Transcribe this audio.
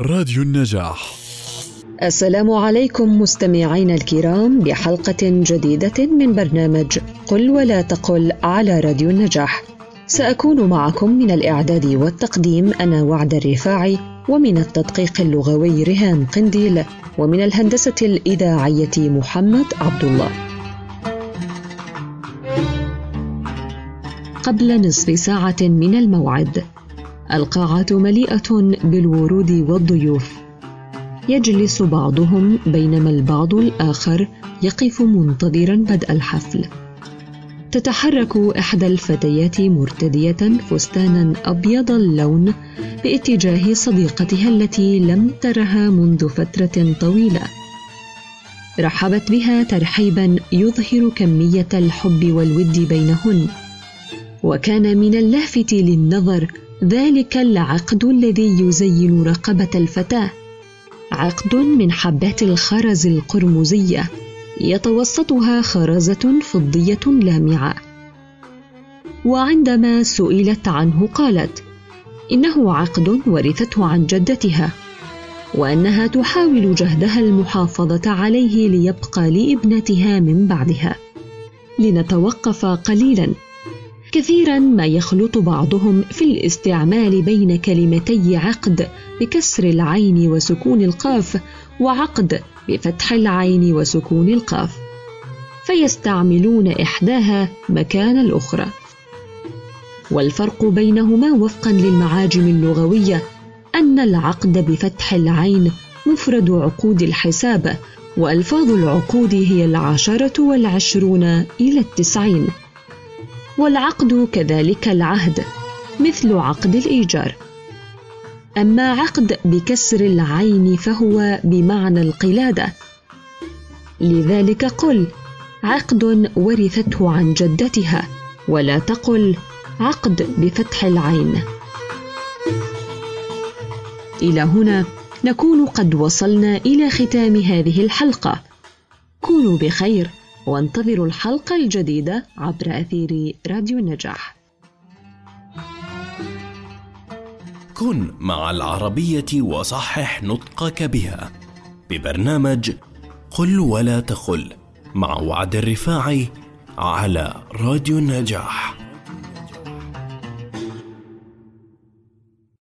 راديو النجاح السلام عليكم مستمعينا الكرام بحلقة جديدة من برنامج قل ولا تقل على راديو النجاح. سأكون معكم من الإعداد والتقديم أنا وعد الرفاعي ومن التدقيق اللغوي رهام قنديل ومن الهندسة الإذاعية محمد عبد الله. قبل نصف ساعة من الموعد القاعة مليئة بالورود والضيوف. يجلس بعضهم بينما البعض الآخر يقف منتظرا بدء الحفل. تتحرك إحدى الفتيات مرتدية فستانا أبيض اللون باتجاه صديقتها التي لم ترها منذ فترة طويلة. رحبت بها ترحيبا يظهر كمية الحب والود بينهن. وكان من اللافت للنظر ذلك العقد الذي يزين رقبة الفتاة. عقد من حبات الخرز القرمزية يتوسطها خرزة فضية لامعة. وعندما سئلت عنه قالت إنه عقد ورثته عن جدتها وأنها تحاول جهدها المحافظة عليه ليبقى لابنتها من بعدها. لنتوقف قليلا كثيرا ما يخلط بعضهم في الاستعمال بين كلمتي عقد بكسر العين وسكون القاف وعقد بفتح العين وسكون القاف. فيستعملون إحداها مكان الأخرى. والفرق بينهما وفقا للمعاجم اللغوية أن العقد بفتح العين مفرد عقود الحساب وألفاظ العقود هي العشرة والعشرون إلى التسعين. والعقد كذلك العهد مثل عقد الإيجار. أما عقد بكسر العين فهو بمعنى القلادة. لذلك قل عقد ورثته عن جدتها ولا تقل عقد بفتح العين. إلى هنا نكون قد وصلنا إلى ختام هذه الحلقة. كونوا بخير. وانتظروا الحلقة الجديدة عبر أثير راديو النجاح. كن مع العربية وصحح نطقك بها. ببرنامج قل ولا تقل مع وعد الرفاعي على راديو النجاح.